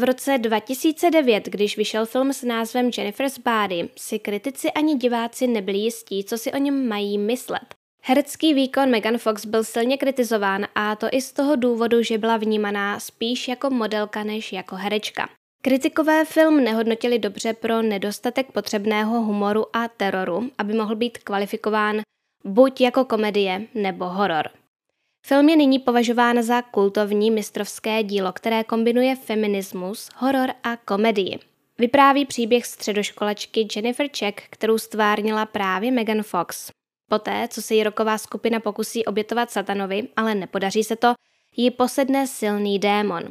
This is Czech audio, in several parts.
V roce 2009, když vyšel film s názvem Jennifer's Body, si kritici ani diváci nebyli jistí, co si o něm mají myslet. Herecký výkon Megan Fox byl silně kritizován a to i z toho důvodu, že byla vnímaná spíš jako modelka než jako herečka. Kritikové film nehodnotili dobře pro nedostatek potřebného humoru a teroru, aby mohl být kvalifikován buď jako komedie nebo horor. Film je nyní považován za kultovní mistrovské dílo, které kombinuje feminismus, horor a komedii. Vypráví příběh středoškolačky Jennifer Check, kterou stvárnila právě Megan Fox. Poté, co se jí roková skupina pokusí obětovat satanovi, ale nepodaří se to, ji posedne silný démon.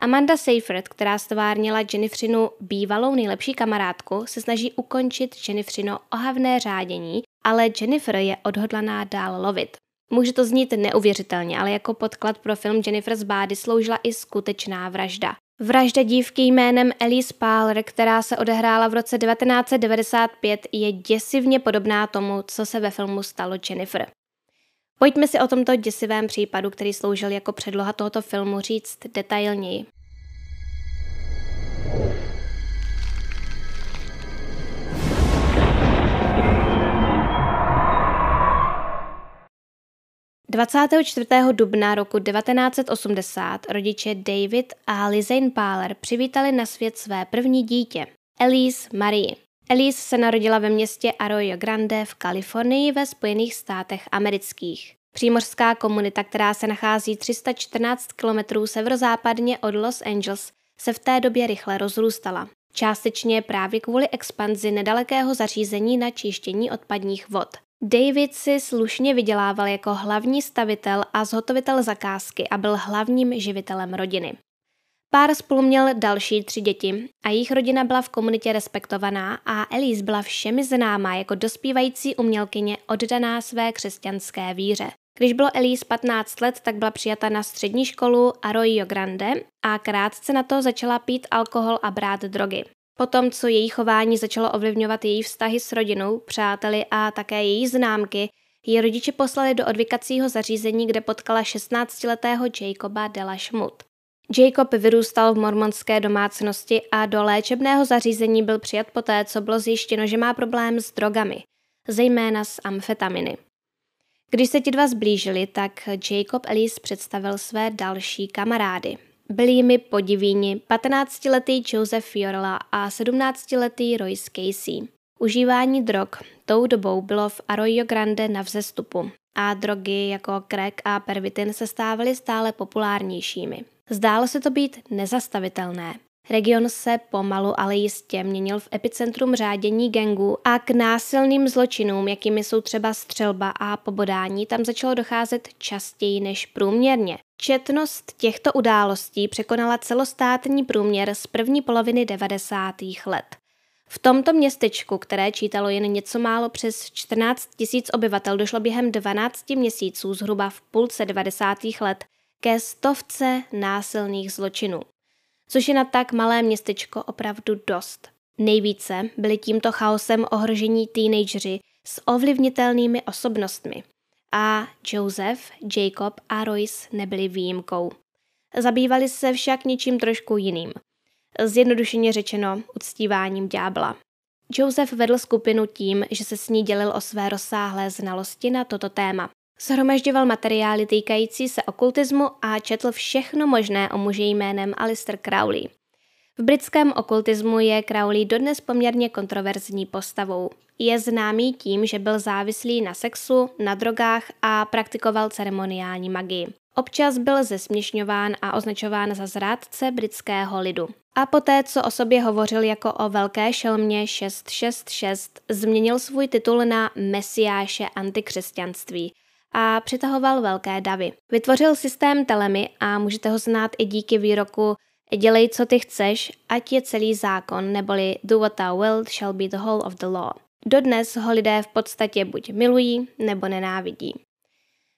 Amanda Seyfried, která stvárnila Jenniferinu bývalou nejlepší kamarádku, se snaží ukončit Jenniferino ohavné řádění, ale Jennifer je odhodlaná dál lovit. Může to znít neuvěřitelně, ale jako podklad pro film Jennifer's Body sloužila i skutečná vražda. Vražda dívky jménem Elise Parler, která se odehrála v roce 1995, je děsivně podobná tomu, co se ve filmu stalo Jennifer. Pojďme si o tomto děsivém případu, který sloužil jako předloha tohoto filmu, říct detailněji. 24. dubna roku 1980 rodiče David a Lizane Páler přivítali na svět své první dítě, Elise Marie. Elise se narodila ve městě Arroyo Grande v Kalifornii ve Spojených státech amerických. Přímořská komunita, která se nachází 314 km severozápadně od Los Angeles, se v té době rychle rozrůstala. Částečně právě kvůli expanzi nedalekého zařízení na čištění odpadních vod. David si slušně vydělával jako hlavní stavitel a zhotovitel zakázky a byl hlavním živitelem rodiny. Pár spolu měl další tři děti a jejich rodina byla v komunitě respektovaná a Elise byla všemi známá jako dospívající umělkyně oddaná své křesťanské víře. Když bylo Elise 15 let, tak byla přijata na střední školu Arroyo Grande a krátce na to začala pít alkohol a brát drogy. Potom, co její chování začalo ovlivňovat její vztahy s rodinou, přáteli a také její známky, její rodiče poslali do odvykacího zařízení, kde potkala 16-letého Jacoba Dela Schmut. Jacob vyrůstal v mormonské domácnosti a do léčebného zařízení byl přijat poté, co bylo zjištěno, že má problém s drogami, zejména s amfetaminy. Když se ti dva zblížili, tak Jacob Ellis představil své další kamarády. Byli jimi podivíni 15-letý Joseph Fiorella a 17-letý Royce Casey. Užívání drog tou dobou bylo v Arroyo Grande na vzestupu a drogy jako crack a pervitin se stávaly stále populárnějšími. Zdálo se to být nezastavitelné. Region se pomalu, ale jistě měnil v epicentrum řádění gangů a k násilným zločinům, jakými jsou třeba střelba a pobodání, tam začalo docházet častěji než průměrně. Četnost těchto událostí překonala celostátní průměr z první poloviny 90. let. V tomto městečku, které čítalo jen něco málo přes 14 tisíc obyvatel, došlo během 12 měsíců zhruba v půlce 90. let ke stovce násilných zločinů což je na tak malé městečko opravdu dost. Nejvíce byli tímto chaosem ohrožení teenageři s ovlivnitelnými osobnostmi. A Joseph, Jacob a Royce nebyli výjimkou. Zabývali se však něčím trošku jiným. Zjednodušeně řečeno uctíváním ďábla. Joseph vedl skupinu tím, že se s ní dělil o své rozsáhlé znalosti na toto téma. Shromažďoval materiály týkající se okultismu a četl všechno možné o muži jménem Alistair Crowley. V britském okultismu je Crowley dodnes poměrně kontroverzní postavou. Je známý tím, že byl závislý na sexu, na drogách a praktikoval ceremoniální magii. Občas byl zesměšňován a označován za zrádce britského lidu. A poté, co o sobě hovořil jako o velké šelmě 666, změnil svůj titul na Mesiáše antikřesťanství – a přitahoval velké davy. Vytvořil systém telemy a můžete ho znát i díky výroku Dělej, co ty chceš, ať je celý zákon, neboli do what thou wilt shall be the whole of the law. Dodnes ho lidé v podstatě buď milují, nebo nenávidí.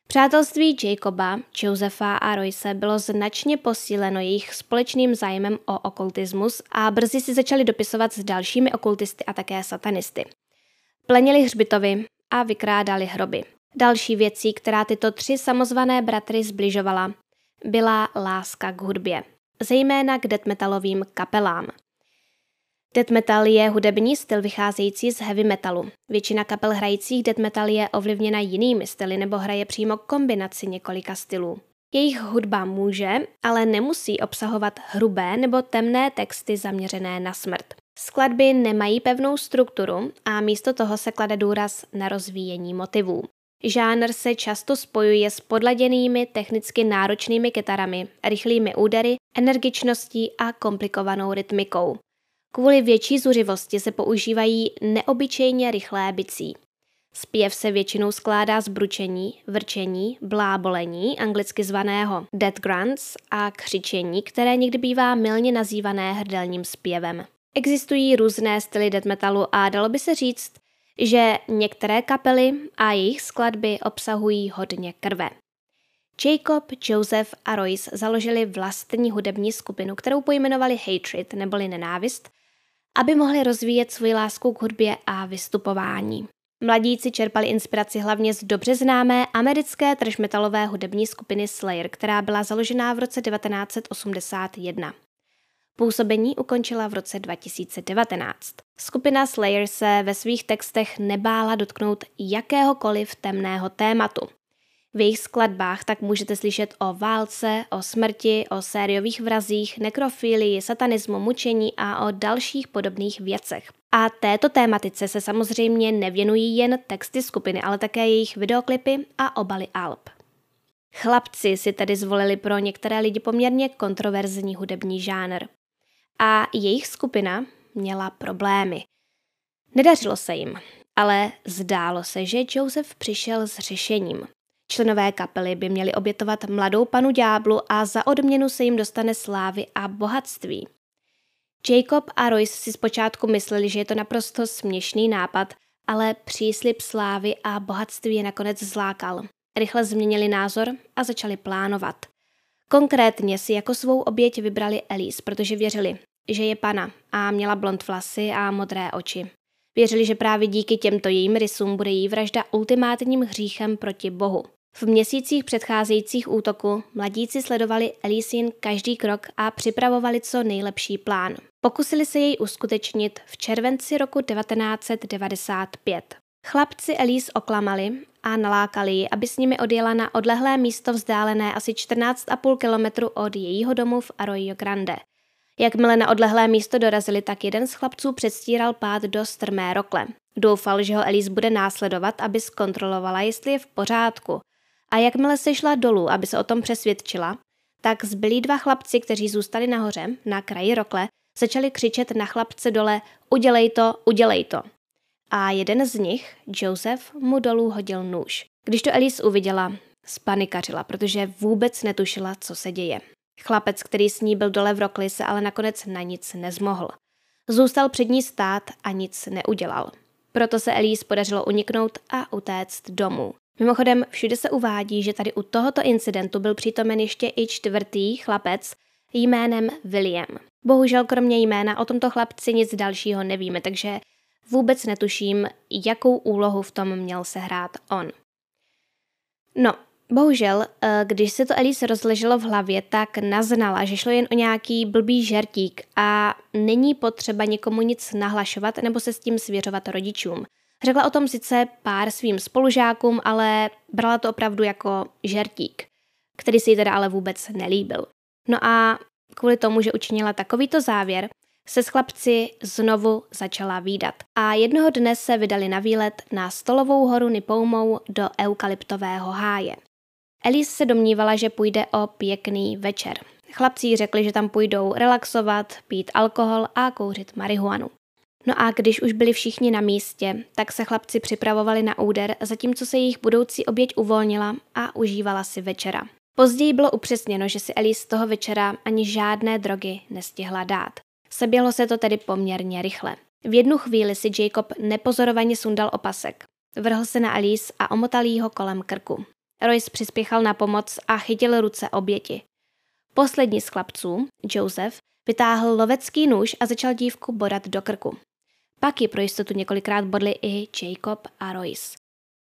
Přátelství Jacoba, Josefa a Royce bylo značně posíleno jejich společným zájmem o okultismus a brzy si začali dopisovat s dalšími okultisty a také satanisty. Plenili hřbitovy a vykrádali hroby. Další věcí, která tyto tři samozvané bratry zbližovala, byla láska k hudbě. zejména k death metalovým kapelám. Death metal je hudební styl vycházející z heavy metalu. Většina kapel hrajících death metal je ovlivněna jinými styly nebo hraje přímo kombinaci několika stylů. Jejich hudba může, ale nemusí obsahovat hrubé nebo temné texty zaměřené na smrt. Skladby nemají pevnou strukturu a místo toho se klade důraz na rozvíjení motivů. Žánr se často spojuje s podladěnými, technicky náročnými kytarami, rychlými údery, energičností a komplikovanou rytmikou. Kvůli větší zuřivosti se používají neobyčejně rychlé bicí. Zpěv se většinou skládá z bručení, vrčení, blábolení, anglicky zvaného dead grunts a křičení, které někdy bývá milně nazývané hrdelním zpěvem. Existují různé styly death metalu a dalo by se říct, že některé kapely a jejich skladby obsahují hodně krve. Jacob, Joseph a Royce založili vlastní hudební skupinu, kterou pojmenovali Hatred neboli nenávist, aby mohli rozvíjet svoji lásku k hudbě a vystupování. Mladíci čerpali inspiraci hlavně z dobře známé americké trash metalové hudební skupiny Slayer, která byla založená v roce 1981. Působení ukončila v roce 2019. Skupina Slayer se ve svých textech nebála dotknout jakéhokoliv temného tématu. V jejich skladbách tak můžete slyšet o válce, o smrti, o sériových vrazích, nekrofílii, satanismu, mučení a o dalších podobných věcech. A této tématice se samozřejmě nevěnují jen texty skupiny, ale také jejich videoklipy a obaly alb. Chlapci si tedy zvolili pro některé lidi poměrně kontroverzní hudební žánr. A jejich skupina měla problémy. Nedařilo se jim, ale zdálo se, že Joseph přišel s řešením. Členové kapely by měli obětovat mladou panu ďáblu a za odměnu se jim dostane slávy a bohatství. Jacob a Royce si zpočátku mysleli, že je to naprosto směšný nápad, ale příslip slávy a bohatství je nakonec zlákal. Rychle změnili názor a začali plánovat. Konkrétně si jako svou oběť vybrali Elise, protože věřili, že je pana a měla blond vlasy a modré oči. Věřili, že právě díky těmto jejím rysům bude její vražda ultimátním hříchem proti Bohu. V měsících předcházejících útoku mladíci sledovali Elisin každý krok a připravovali co nejlepší plán. Pokusili se jej uskutečnit v červenci roku 1995. Chlapci Elise oklamali a nalákali ji, aby s nimi odjela na odlehlé místo vzdálené asi 14,5 kilometru od jejího domu v Arroyo Grande. Jakmile na odlehlé místo dorazili, tak jeden z chlapců předstíral pád do strmé rokle. Doufal, že ho Elise bude následovat, aby zkontrolovala, jestli je v pořádku. A jakmile se šla dolů, aby se o tom přesvědčila, tak zbylí dva chlapci, kteří zůstali nahoře, na kraji rokle, začali křičet na chlapce dole udělej to, udělej to. A jeden z nich, Joseph, mu dolů hodil nůž. Když to Elise uviděla, spanikařila, protože vůbec netušila, co se děje. Chlapec, který s ní byl dole v rokli, se ale nakonec na nic nezmohl. Zůstal před ní stát a nic neudělal. Proto se Elise podařilo uniknout a utéct domů. Mimochodem, všude se uvádí, že tady u tohoto incidentu byl přítomen ještě i čtvrtý chlapec jménem William. Bohužel kromě jména o tomto chlapci nic dalšího nevíme, takže vůbec netuším, jakou úlohu v tom měl sehrát on. No, bohužel, eh, když se to Elise rozleželo v hlavě, tak naznala, že šlo jen o nějaký blbý žertík a není potřeba nikomu nic nahlašovat nebo se s tím svěřovat rodičům. Řekla o tom sice pár svým spolužákům, ale brala to opravdu jako žertík, který si jí teda ale vůbec nelíbil. No a kvůli tomu, že učinila takovýto závěr, se s chlapci znovu začala výdat. A jednoho dne se vydali na výlet na stolovou horu Nipoumou do eukalyptového háje. Elise se domnívala, že půjde o pěkný večer. Chlapci řekli, že tam půjdou relaxovat, pít alkohol a kouřit marihuanu. No a když už byli všichni na místě, tak se chlapci připravovali na úder, zatímco se jejich budoucí oběť uvolnila a užívala si večera. Později bylo upřesněno, že si Elise z toho večera ani žádné drogy nestihla dát. Seběhlo se to tedy poměrně rychle. V jednu chvíli si Jacob nepozorovaně sundal opasek. Vrhl se na Alice a omotal jí ho kolem krku. Royce přispěchal na pomoc a chytil ruce oběti. Poslední z chlapců, Joseph, vytáhl lovecký nůž a začal dívku bodat do krku. Pak ji pro jistotu několikrát bodli i Jacob a Royce.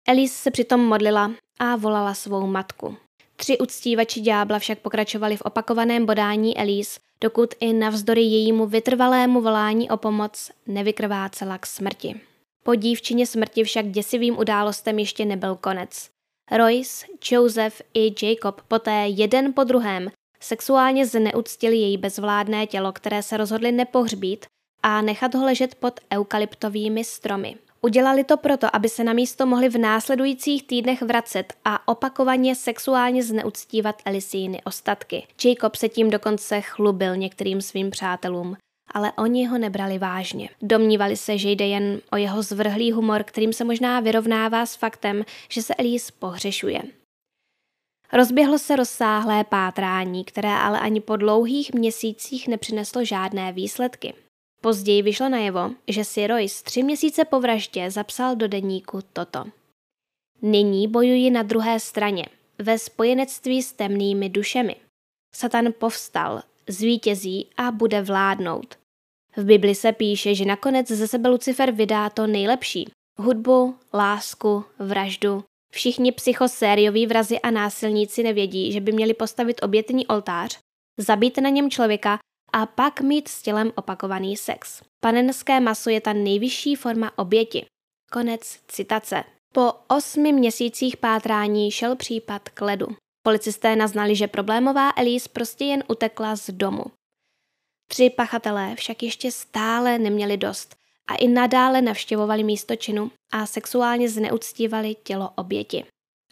Elise se přitom modlila a volala svou matku. Tři uctívači ďábla však pokračovali v opakovaném bodání Elise, dokud i navzdory jejímu vytrvalému volání o pomoc nevykrvácela k smrti. Po dívčině smrti však děsivým událostem ještě nebyl konec. Royce, Joseph i Jacob poté jeden po druhém sexuálně zneuctili její bezvládné tělo, které se rozhodli nepohřbít a nechat ho ležet pod eukalyptovými stromy. Udělali to proto, aby se na místo mohli v následujících týdnech vracet a opakovaně sexuálně zneuctívat Elisíny ostatky. Jacob se tím dokonce chlubil některým svým přátelům, ale oni ho nebrali vážně. Domnívali se, že jde jen o jeho zvrhlý humor, kterým se možná vyrovnává s faktem, že se Elise pohřešuje. Rozběhlo se rozsáhlé pátrání, které ale ani po dlouhých měsících nepřineslo žádné výsledky. Později vyšlo najevo, že si Royce tři měsíce po vraždě zapsal do deníku toto. Nyní bojuji na druhé straně, ve spojenectví s temnými dušemi. Satan povstal, zvítězí a bude vládnout. V Bibli se píše, že nakonec ze sebe Lucifer vydá to nejlepší. Hudbu, lásku, vraždu. Všichni psychosérioví vrazi a násilníci nevědí, že by měli postavit obětní oltář, zabít na něm člověka a pak mít s tělem opakovaný sex. Panenské maso je ta nejvyšší forma oběti. Konec citace. Po osmi měsících pátrání šel případ k ledu. Policisté naznali, že problémová Elise prostě jen utekla z domu. Tři pachatelé však ještě stále neměli dost a i nadále navštěvovali místo činu a sexuálně zneuctívali tělo oběti.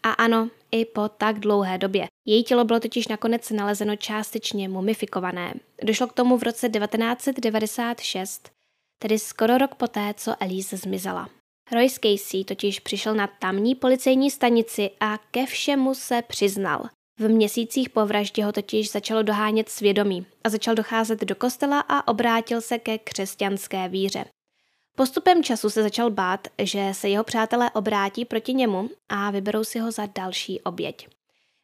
A ano, i po tak dlouhé době. Její tělo bylo totiž nakonec nalezeno částečně mumifikované. Došlo k tomu v roce 1996, tedy skoro rok poté, co Elise zmizela. Royce Casey totiž přišel na tamní policejní stanici a ke všemu se přiznal. V měsících po vraždě ho totiž začalo dohánět svědomí a začal docházet do kostela a obrátil se ke křesťanské víře. Postupem času se začal bát, že se jeho přátelé obrátí proti němu a vyberou si ho za další oběť.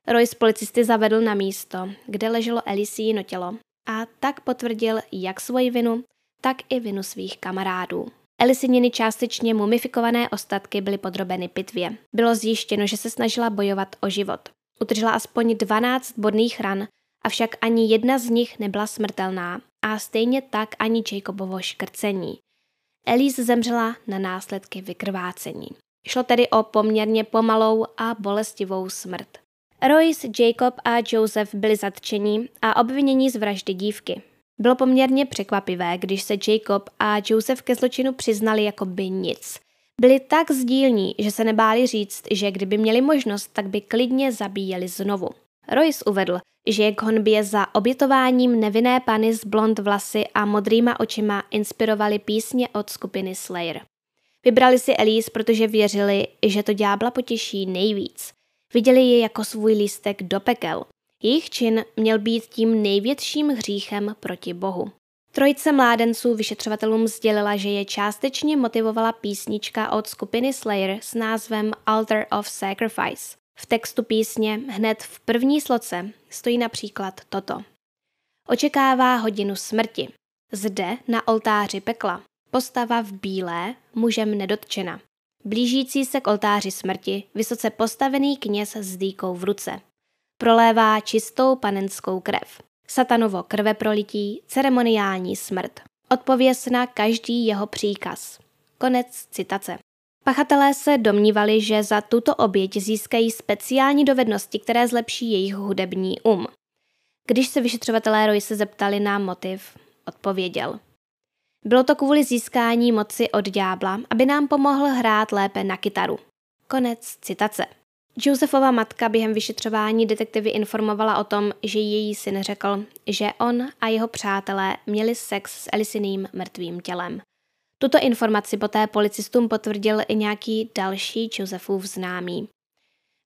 Royce policisty zavedl na místo, kde leželo Elisino tělo a tak potvrdil jak svoji vinu, tak i vinu svých kamarádů. Elisininy částečně mumifikované ostatky byly podrobeny pitvě. Bylo zjištěno, že se snažila bojovat o život. Utržila aspoň 12 bodných ran, avšak ani jedna z nich nebyla smrtelná a stejně tak ani Jacobovo škrcení. Elise zemřela na následky vykrvácení. Šlo tedy o poměrně pomalou a bolestivou smrt. Royce, Jacob a Joseph byli zatčeni a obviněni z vraždy dívky. Bylo poměrně překvapivé, když se Jacob a Joseph ke zločinu přiznali jako by nic. Byli tak sdílní, že se nebáli říct, že kdyby měli možnost, tak by klidně zabíjeli znovu. Royce uvedl, že je k honbě za obětováním nevinné pany s blond vlasy a modrýma očima inspirovali písně od skupiny Slayer. Vybrali si Elise, protože věřili, že to ďábla potěší nejvíc. Viděli ji jako svůj lístek do pekel. Jejich čin měl být tím největším hříchem proti Bohu. Trojice mládenců vyšetřovatelům sdělila, že je částečně motivovala písnička od skupiny Slayer s názvem Altar of Sacrifice. V textu písně hned v první sloce stojí například toto. Očekává hodinu smrti. Zde na oltáři pekla. Postava v bílé, mužem nedotčena. Blížící se k oltáři smrti, vysoce postavený kněz s dýkou v ruce. Prolévá čistou panenskou krev. Satanovo krveprolití, ceremoniální smrt. Odpověz na každý jeho příkaz. Konec citace. Pachatelé se domnívali, že za tuto oběť získají speciální dovednosti, které zlepší jejich hudební um. Když se vyšetřovatelé Roy se zeptali na motiv, odpověděl. Bylo to kvůli získání moci od ďábla, aby nám pomohl hrát lépe na kytaru. Konec citace. Josephova matka během vyšetřování detektivy informovala o tom, že její syn řekl, že on a jeho přátelé měli sex s Elisiným mrtvým tělem. Tuto informaci poté policistům potvrdil i nějaký další Josefův známý.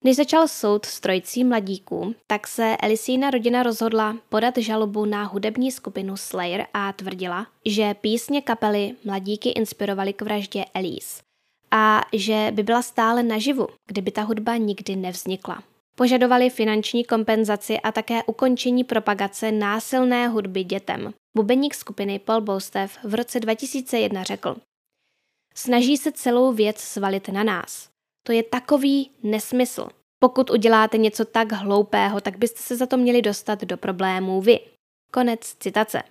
Než začal soud s trojicí mladíků, tak se Elisína rodina rozhodla podat žalobu na hudební skupinu Slayer a tvrdila, že písně kapely mladíky inspirovaly k vraždě Elise a že by byla stále naživu, kdyby ta hudba nikdy nevznikla. Požadovali finanční kompenzaci a také ukončení propagace násilné hudby dětem. Bubeník skupiny Paul Bostev v roce 2001 řekl Snaží se celou věc svalit na nás. To je takový nesmysl. Pokud uděláte něco tak hloupého, tak byste se za to měli dostat do problémů vy. Konec citace.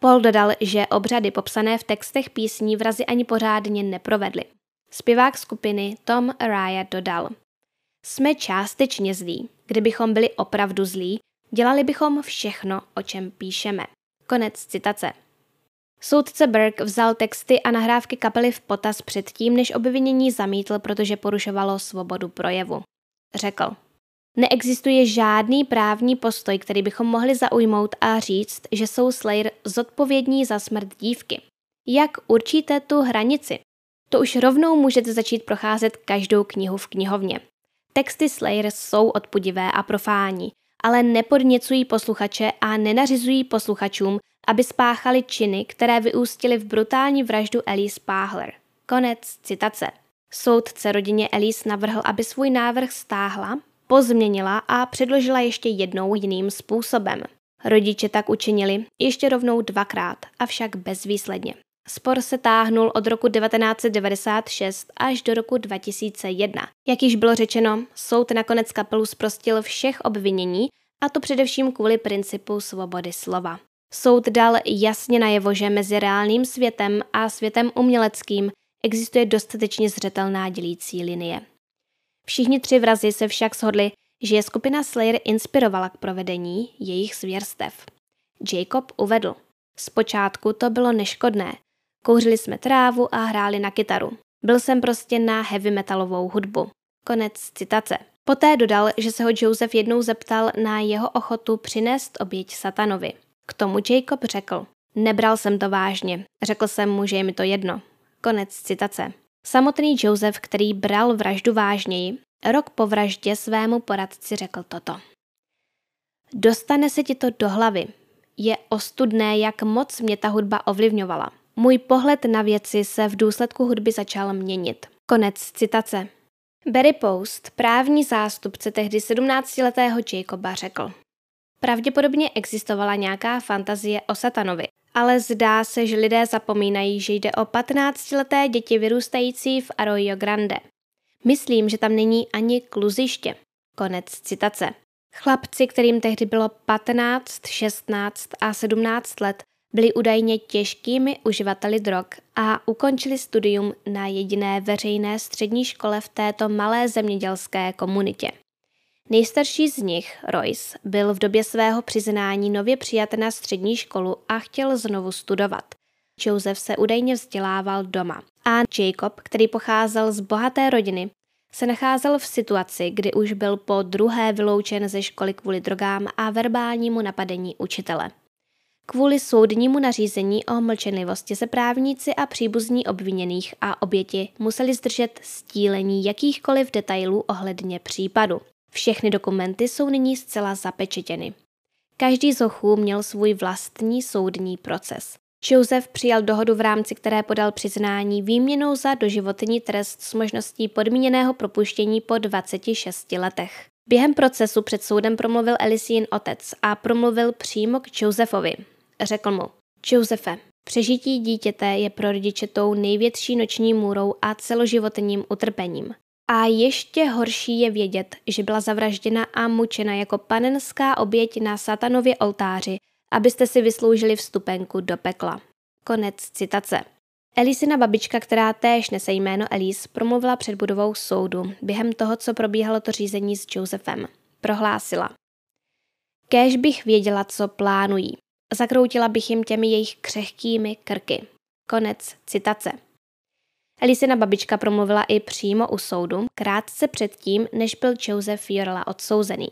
Paul dodal, že obřady popsané v textech písní vrazy ani pořádně neprovedly. Zpěvák skupiny Tom Araya dodal. Jsme částečně zlí. Kdybychom byli opravdu zlí, dělali bychom všechno, o čem píšeme. Konec citace. Soudce Burke vzal texty a nahrávky kapely v potaz předtím, než obvinění zamítl, protože porušovalo svobodu projevu. Řekl. Neexistuje žádný právní postoj, který bychom mohli zaujmout a říct, že jsou Slayer zodpovědní za smrt dívky. Jak určíte tu hranici? To už rovnou můžete začít procházet každou knihu v knihovně. Texty Slayer jsou odpudivé a profání, ale nepodněcují posluchače a nenařizují posluchačům, aby spáchali činy, které vyústily v brutální vraždu Elise Páhler. Konec citace. Soudce rodině Elise navrhl, aby svůj návrh stáhla, pozměnila a předložila ještě jednou jiným způsobem. Rodiče tak učinili ještě rovnou dvakrát, avšak bezvýsledně. Spor se táhnul od roku 1996 až do roku 2001. Jak již bylo řečeno, soud nakonec kapelu zprostil všech obvinění, a to především kvůli principu svobody slova. Soud dal jasně najevo, že mezi reálným světem a světem uměleckým existuje dostatečně zřetelná dělící linie. Všichni tři vrazy se však shodli, že je skupina Slayer inspirovala k provedení jejich zvěrstev. Jacob uvedl. Zpočátku to bylo neškodné. Kouřili jsme trávu a hráli na kytaru. Byl jsem prostě na heavy metalovou hudbu. Konec citace. Poté dodal, že se ho Joseph jednou zeptal na jeho ochotu přinést oběť satanovi. K tomu Jacob řekl, nebral jsem to vážně, řekl jsem mu, že je mi to jedno. Konec citace. Samotný Joseph, který bral vraždu vážněji, rok po vraždě svému poradci řekl toto. Dostane se ti to do hlavy. Je ostudné, jak moc mě ta hudba ovlivňovala. Můj pohled na věci se v důsledku hudby začal měnit. Konec citace. Barry Post, právní zástupce tehdy 17-letého Jacoba, řekl. Pravděpodobně existovala nějaká fantazie o satanovi, ale zdá se, že lidé zapomínají, že jde o 15-leté děti vyrůstající v Arroyo Grande. Myslím, že tam není ani kluziště. Konec citace. Chlapci, kterým tehdy bylo 15, 16 a 17 let, byli údajně těžkými uživateli drog a ukončili studium na jediné veřejné střední škole v této malé zemědělské komunitě. Nejstarší z nich, Royce, byl v době svého přiznání nově přijat na střední školu a chtěl znovu studovat. Joseph se údajně vzdělával doma a Jacob, který pocházel z bohaté rodiny, se nacházel v situaci, kdy už byl po druhé vyloučen ze školy kvůli drogám a verbálnímu napadení učitele. Kvůli soudnímu nařízení o mlčenlivosti se právníci a příbuzní obviněných a oběti museli zdržet stílení jakýchkoliv detailů ohledně případu. Všechny dokumenty jsou nyní zcela zapečetěny. Každý z ochů měl svůj vlastní soudní proces. Joseph přijal dohodu, v rámci které podal přiznání výměnou za doživotní trest s možností podmíněného propuštění po 26 letech. Během procesu před soudem promluvil Elisín otec a promluvil přímo k Josephovi. Řekl mu, Josefe, přežití dítěte je pro rodiče tou největší noční můrou a celoživotním utrpením. A ještě horší je vědět, že byla zavražděna a mučena jako panenská oběť na satanově oltáři, abyste si vysloužili vstupenku do pekla. Konec citace. Elisina babička, která též nese jméno Elise, promluvila před budovou soudu během toho, co probíhalo to řízení s Josephem. Prohlásila. Kéž bych věděla, co plánují. Zakroutila bych jim těmi jejich křehkými krky. Konec citace. Elisina babička promluvila i přímo u soudu, krátce předtím, než byl Joseph Jorla odsouzený.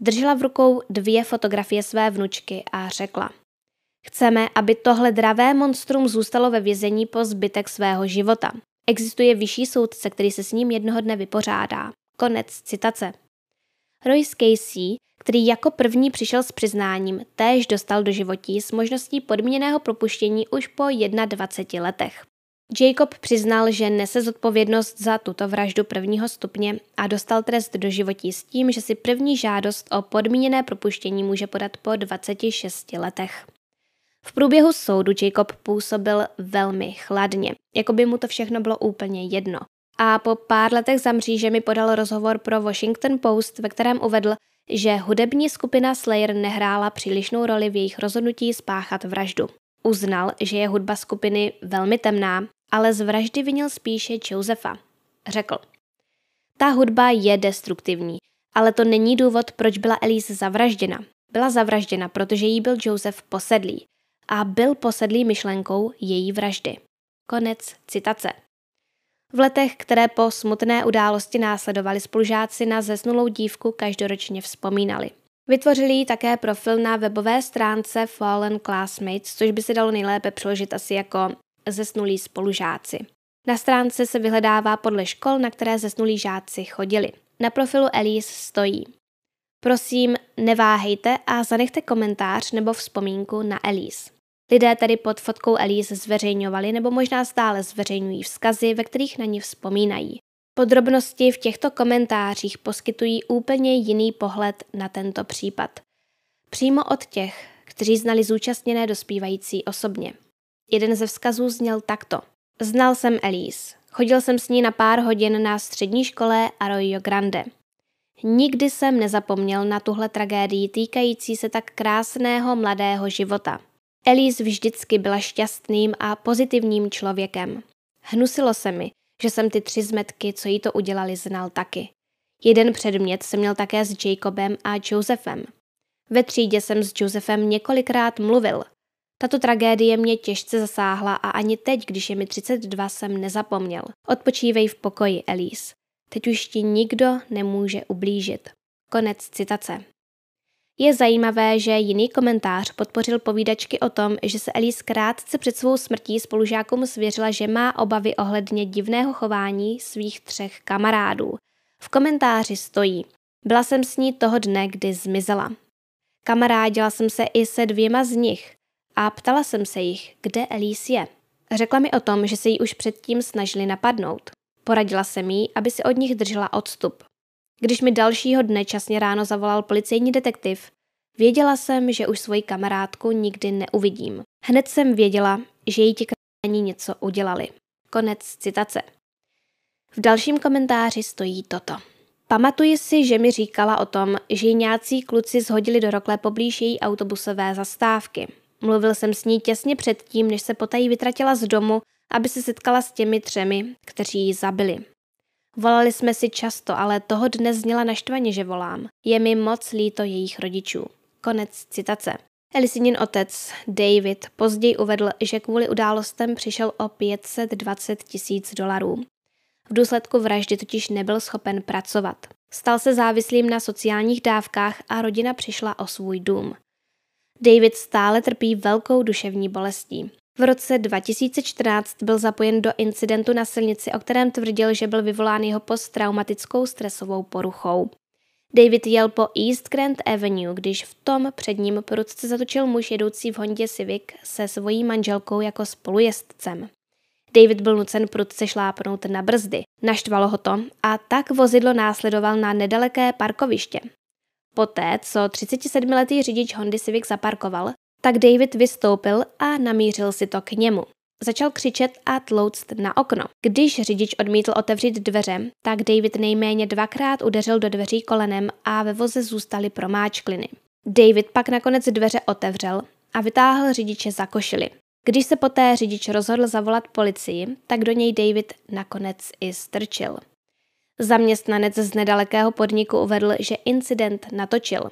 Držela v rukou dvě fotografie své vnučky a řekla Chceme, aby tohle dravé monstrum zůstalo ve vězení po zbytek svého života. Existuje vyšší soudce, který se s ním jednoho dne vypořádá. Konec citace. Royce Casey, který jako první přišel s přiznáním, též dostal do životí s možností podmíněného propuštění už po 21 letech. Jacob přiznal, že nese zodpovědnost za tuto vraždu prvního stupně a dostal trest do životí s tím, že si první žádost o podmíněné propuštění může podat po 26 letech. V průběhu soudu Jacob působil velmi chladně, jako by mu to všechno bylo úplně jedno. A po pár letech za mřížemi podal rozhovor pro Washington Post, ve kterém uvedl, že hudební skupina Slayer nehrála přílišnou roli v jejich rozhodnutí spáchat vraždu. Uznal, že je hudba skupiny velmi temná, ale z vraždy vinil spíše Josefa. Řekl. Ta hudba je destruktivní, ale to není důvod, proč byla Elise zavražděna. Byla zavražděna, protože jí byl Joseph posedlý a byl posedlý myšlenkou její vraždy. Konec citace. V letech, které po smutné události následovali spolužáci na zesnulou dívku každoročně vzpomínali. Vytvořili jí také profil na webové stránce Fallen Classmates, což by se dalo nejlépe přeložit asi jako zesnulí spolužáci. Na stránce se vyhledává podle škol, na které zesnulí žáci chodili. Na profilu Elise stojí. Prosím, neváhejte a zanechte komentář nebo vzpomínku na Elise. Lidé tady pod fotkou Elise zveřejňovali nebo možná stále zveřejňují vzkazy, ve kterých na ní vzpomínají. Podrobnosti v těchto komentářích poskytují úplně jiný pohled na tento případ. Přímo od těch, kteří znali zúčastněné dospívající osobně. Jeden ze vzkazů zněl takto. Znal jsem Elise. Chodil jsem s ní na pár hodin na střední škole Arroyo Grande. Nikdy jsem nezapomněl na tuhle tragédii týkající se tak krásného mladého života. Elise vždycky byla šťastným a pozitivním člověkem. Hnusilo se mi, že jsem ty tři zmetky, co jí to udělali, znal taky. Jeden předmět jsem měl také s Jacobem a Josephem. Ve třídě jsem s Josephem několikrát mluvil. Tato tragédie mě těžce zasáhla a ani teď, když je mi 32, jsem nezapomněl. Odpočívej v pokoji, Elise. Teď už ti nikdo nemůže ublížit. Konec citace. Je zajímavé, že jiný komentář podpořil povídačky o tom, že se Elise krátce před svou smrtí spolužákům svěřila, že má obavy ohledně divného chování svých třech kamarádů. V komentáři stojí Byla jsem s ní toho dne, kdy zmizela. Kamarádila jsem se i se dvěma z nich a ptala jsem se jich, kde Elise je. Řekla mi o tom, že se jí už předtím snažili napadnout. Poradila jsem jí, aby si od nich držela odstup. Když mi dalšího dne časně ráno zavolal policejní detektiv, věděla jsem, že už svoji kamarádku nikdy neuvidím. Hned jsem věděla, že jí ti kráni něco udělali. Konec citace. V dalším komentáři stojí toto. Pamatuji si, že mi říkala o tom, že ji nějací kluci zhodili do rokle poblíž její autobusové zastávky. Mluvil jsem s ní těsně předtím, než se potají vytratila z domu, aby se setkala s těmi třemi, kteří ji zabili. Volali jsme si často, ale toho dne zněla naštvaně, že volám. Je mi moc líto jejich rodičů. Konec citace. Elisinin otec, David, později uvedl, že kvůli událostem přišel o 520 tisíc dolarů. V důsledku vraždy totiž nebyl schopen pracovat. Stal se závislým na sociálních dávkách a rodina přišla o svůj dům. David stále trpí velkou duševní bolestí. V roce 2014 byl zapojen do incidentu na silnici, o kterém tvrdil, že byl vyvolán jeho posttraumatickou stresovou poruchou. David jel po East Grand Avenue, když v tom před ním prudce zatočil muž jedoucí v Hondě Civic se svojí manželkou jako spolujezdcem. David byl nucen prudce šlápnout na brzdy. Naštvalo ho to a tak vozidlo následoval na nedaleké parkoviště. Poté, co 37-letý řidič Hondy Civic zaparkoval, tak David vystoupil a namířil si to k němu. Začal křičet a tlouct na okno. Když řidič odmítl otevřít dveře, tak David nejméně dvakrát udeřil do dveří kolenem a ve voze zůstaly promáčkliny. David pak nakonec dveře otevřel a vytáhl řidiče za košily. Když se poté řidič rozhodl zavolat policii, tak do něj David nakonec i strčil. Zaměstnanec z nedalekého podniku uvedl, že incident natočil.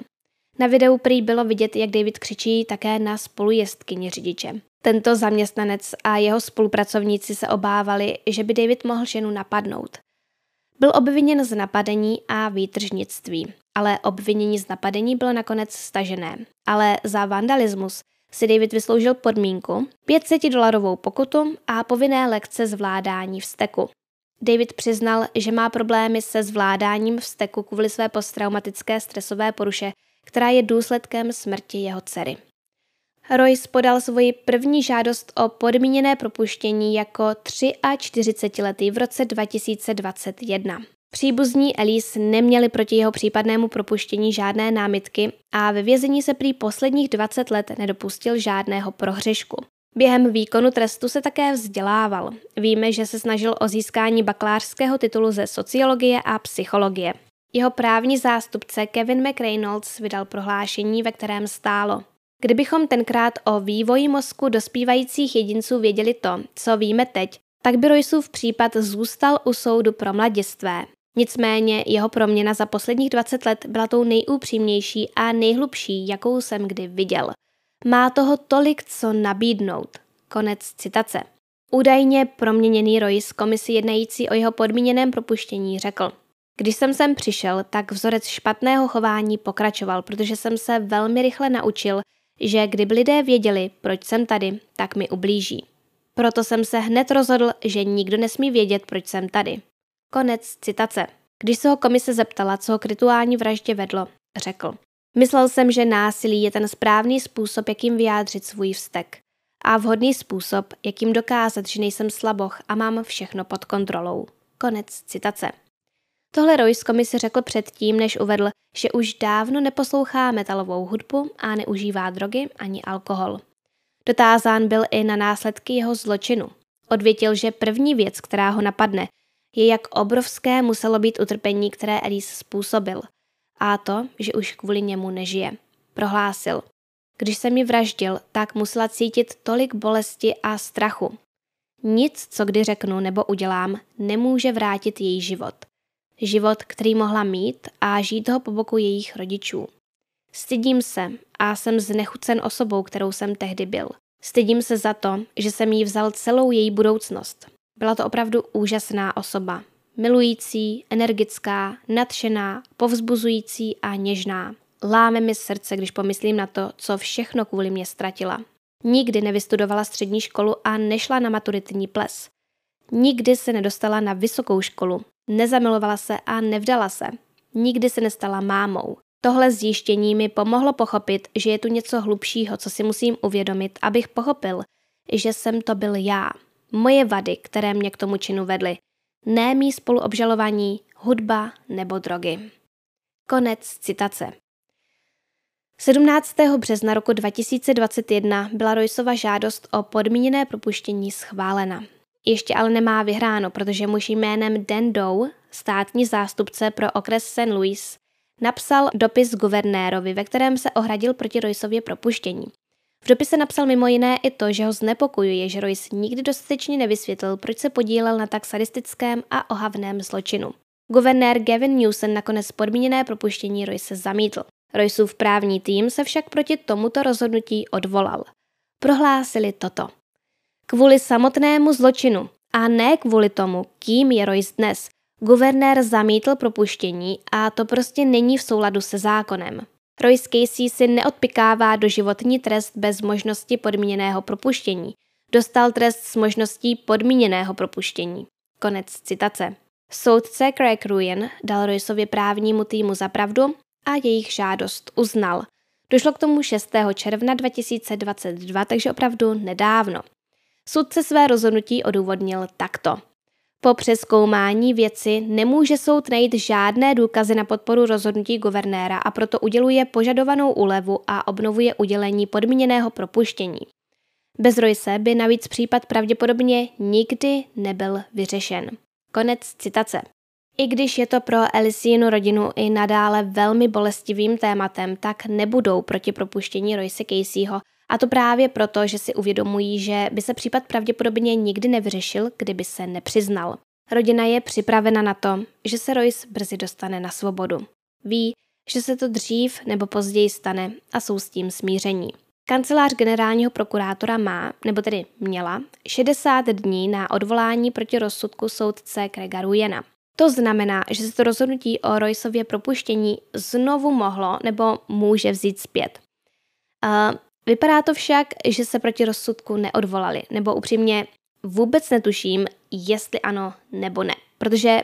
Na videu prý bylo vidět, jak David křičí také na spolujezdkyni řidiče. Tento zaměstnanec a jeho spolupracovníci se obávali, že by David mohl ženu napadnout. Byl obviněn z napadení a výtržnictví, ale obvinění z napadení bylo nakonec stažené. Ale za vandalismus si David vysloužil podmínku 500 dolarovou pokutu a povinné lekce zvládání vzteku. David přiznal, že má problémy se zvládáním vzteku kvůli své posttraumatické stresové poruše která je důsledkem smrti jeho dcery. Royce podal svoji první žádost o podmíněné propuštění jako 43-letý v roce 2021. Příbuzní Elise neměli proti jeho případnému propuštění žádné námitky a ve vězení se prý posledních 20 let nedopustil žádného prohřešku. Během výkonu trestu se také vzdělával. Víme, že se snažil o získání bakalářského titulu ze sociologie a psychologie. Jeho právní zástupce Kevin McReynolds vydal prohlášení, ve kterém stálo. Kdybychom tenkrát o vývoji mozku dospívajících jedinců věděli to, co víme teď, tak by Royceův případ zůstal u soudu pro mladistvé. Nicméně jeho proměna za posledních 20 let byla tou nejúpřímnější a nejhlubší, jakou jsem kdy viděl. Má toho tolik co nabídnout. Konec citace. Údajně proměněný Royce komisi jednající o jeho podmíněném propuštění řekl. Když jsem sem přišel, tak vzorec špatného chování pokračoval, protože jsem se velmi rychle naučil, že kdyby lidé věděli, proč jsem tady, tak mi ublíží. Proto jsem se hned rozhodl, že nikdo nesmí vědět, proč jsem tady. Konec citace. Když se ho komise zeptala, co ho k rituální vraždě vedlo, řekl. Myslel jsem, že násilí je ten správný způsob, jakým vyjádřit svůj vztek. A vhodný způsob, jakým dokázat, že nejsem slaboch a mám všechno pod kontrolou. Konec citace. Tohle Royce komisi řekl předtím, než uvedl, že už dávno neposlouchá metalovou hudbu a neužívá drogy ani alkohol. Dotázán byl i na následky jeho zločinu. Odvětil, že první věc, která ho napadne, je, jak obrovské muselo být utrpení, které Elise způsobil. A to, že už kvůli němu nežije. Prohlásil. Když se mi vraždil, tak musela cítit tolik bolesti a strachu. Nic, co kdy řeknu nebo udělám, nemůže vrátit její život. Život, který mohla mít a žít ho po boku jejich rodičů. Stydím se a jsem znechucen osobou, kterou jsem tehdy byl. Stydím se za to, že jsem jí vzal celou její budoucnost. Byla to opravdu úžasná osoba. Milující, energická, nadšená, povzbuzující a něžná. Láme mi srdce, když pomyslím na to, co všechno kvůli mě ztratila. Nikdy nevystudovala střední školu a nešla na maturitní ples. Nikdy se nedostala na vysokou školu, nezamilovala se a nevdala se. Nikdy se nestala mámou. Tohle zjištění mi pomohlo pochopit, že je tu něco hlubšího, co si musím uvědomit, abych pochopil, že jsem to byl já. Moje vady, které mě k tomu činu vedly. Ne mý spoluobžalovaní, hudba nebo drogy. Konec citace. 17. března roku 2021 byla Roysova žádost o podmíněné propuštění schválena. Ještě ale nemá vyhráno, protože muž jménem Dan Doe, státní zástupce pro okres St. Louis, napsal dopis guvernérovi, ve kterém se ohradil proti Royceově propuštění. V dopise napsal mimo jiné i to, že ho znepokojuje, že Royce nikdy dostatečně nevysvětlil, proč se podílel na tak sadistickém a ohavném zločinu. Guvernér Gavin Newsom nakonec podmíněné propuštění Royce zamítl. Royceův právní tým se však proti tomuto rozhodnutí odvolal. Prohlásili toto. Kvůli samotnému zločinu a ne kvůli tomu, kým je Royce dnes, guvernér zamítl propuštění a to prostě není v souladu se zákonem. Royce Casey si neodpikává doživotní trest bez možnosti podmíněného propuštění. Dostal trest s možností podmíněného propuštění. Konec citace. Soudce Craig Ruin dal Royceově právnímu týmu za pravdu a jejich žádost uznal. Došlo k tomu 6. června 2022, takže opravdu nedávno. Soudce své rozhodnutí odůvodnil takto. Po přeskoumání věci nemůže soud najít žádné důkazy na podporu rozhodnutí guvernéra a proto uděluje požadovanou úlevu a obnovuje udělení podmíněného propuštění. Bez Royce by navíc případ pravděpodobně nikdy nebyl vyřešen. Konec citace. I když je to pro Elisínu rodinu i nadále velmi bolestivým tématem, tak nebudou proti propuštění Royce Caseyho a to právě proto, že si uvědomují, že by se případ pravděpodobně nikdy nevyřešil, kdyby se nepřiznal. Rodina je připravena na to, že se Royce brzy dostane na svobodu. Ví, že se to dřív nebo později stane a jsou s tím smíření. Kancelář generálního prokurátora má, nebo tedy měla, 60 dní na odvolání proti rozsudku soudce Craiga Ruyena. To znamená, že se to rozhodnutí o Royceově propuštění znovu mohlo nebo může vzít zpět. Vypadá to však, že se proti rozsudku neodvolali, nebo upřímně vůbec netuším, jestli ano nebo ne, protože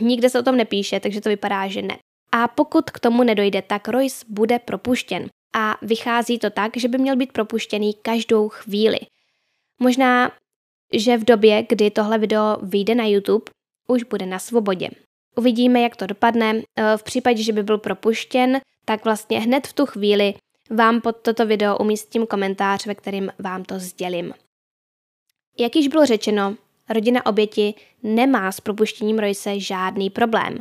nikde se o tom nepíše, takže to vypadá, že ne. A pokud k tomu nedojde, tak Royce bude propuštěn. A vychází to tak, že by měl být propuštěný každou chvíli. Možná, že v době, kdy tohle video vyjde na YouTube, už bude na svobodě. Uvidíme, jak to dopadne. V případě, že by byl propuštěn, tak vlastně hned v tu chvíli vám pod toto video umístím komentář, ve kterým vám to sdělím. Jak již bylo řečeno, rodina oběti nemá s propuštěním Royce žádný problém.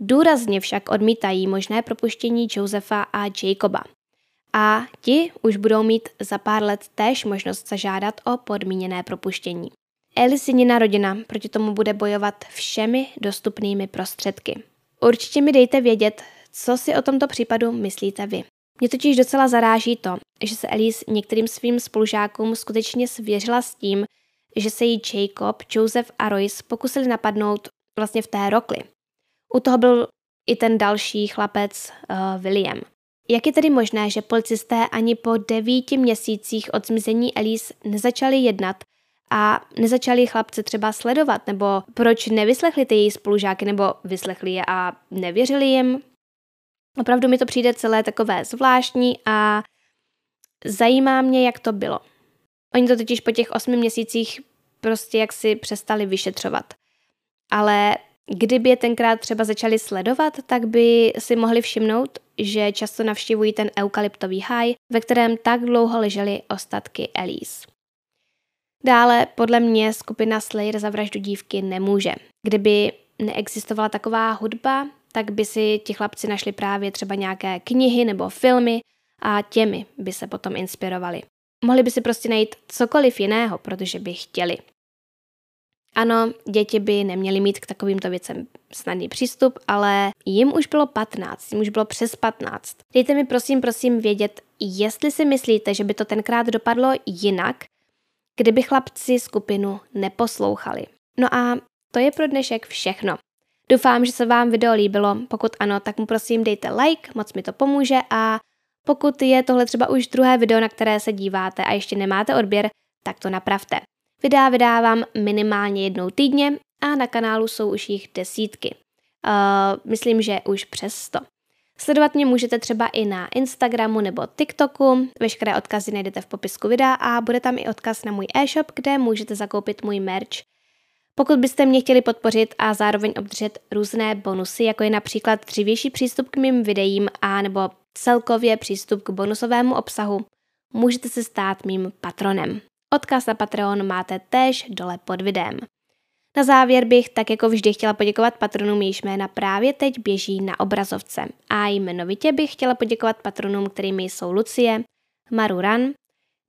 Důrazně však odmítají možné propuštění Josefa a Jacoba. A ti už budou mít za pár let též možnost zažádat o podmíněné propuštění. Elisinina rodina proti tomu bude bojovat všemi dostupnými prostředky. Určitě mi dejte vědět, co si o tomto případu myslíte vy. Mě totiž docela zaráží to, že se Elise některým svým spolužákům skutečně svěřila s tím, že se jí Jacob, Joseph a Royce pokusili napadnout vlastně v té rokli. U toho byl i ten další chlapec uh, William. Jak je tedy možné, že policisté ani po devíti měsících od zmizení Elise nezačali jednat a nezačali chlapce třeba sledovat, nebo proč nevyslechli ty její spolužáky, nebo vyslechli je a nevěřili jim? Opravdu mi to přijde celé takové zvláštní a zajímá mě, jak to bylo. Oni to totiž po těch osmi měsících prostě jak si přestali vyšetřovat. Ale kdyby je tenkrát třeba začali sledovat, tak by si mohli všimnout, že často navštěvují ten eukalyptový háj, ve kterém tak dlouho ležely ostatky Elise. Dále podle mě skupina Slayer za vraždu dívky nemůže. Kdyby neexistovala taková hudba, tak by si ti chlapci našli právě třeba nějaké knihy nebo filmy a těmi by se potom inspirovali. Mohli by si prostě najít cokoliv jiného, protože by chtěli. Ano, děti by neměly mít k takovýmto věcem snadný přístup, ale jim už bylo 15, jim už bylo přes 15. Dejte mi prosím, prosím vědět, jestli si myslíte, že by to tenkrát dopadlo jinak, kdyby chlapci skupinu neposlouchali. No a to je pro dnešek všechno. Doufám, že se vám video líbilo. Pokud ano, tak mu prosím dejte like, moc mi to pomůže a pokud je tohle třeba už druhé video, na které se díváte a ještě nemáte odběr, tak to napravte. Videa vydávám minimálně jednou týdně a na kanálu jsou už jich desítky. Uh, myslím, že už přes 100. Sledovat mě můžete třeba i na Instagramu nebo TikToku. Veškeré odkazy najdete v popisku videa a bude tam i odkaz na můj e-shop, kde můžete zakoupit můj merch. Pokud byste mě chtěli podpořit a zároveň obdržet různé bonusy, jako je například dřívější přístup k mým videím a nebo celkově přístup k bonusovému obsahu, můžete se stát mým patronem. Odkaz na Patreon máte též dole pod videem. Na závěr bych tak jako vždy chtěla poděkovat patronům, jejichž jména právě teď běží na obrazovce. A jmenovitě bych chtěla poděkovat patronům, kterými jsou Lucie, Maru Ran,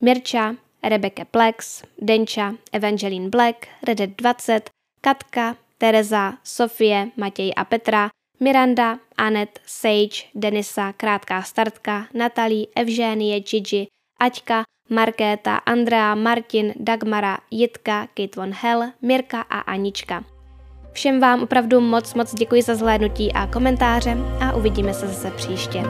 Mirča, Rebecca Plex, Denča, Evangeline Black, Redet 20, Katka, Tereza, Sofie, Matěj a Petra, Miranda, Anet, Sage, Denisa, Krátká startka, Natalie, Evženie, Gigi, Aťka, Markéta, Andrea, Martin, Dagmara, Jitka, Kate von Hell, Mirka a Anička. Všem vám opravdu moc moc děkuji za zhlédnutí a komentáře a uvidíme se zase příště.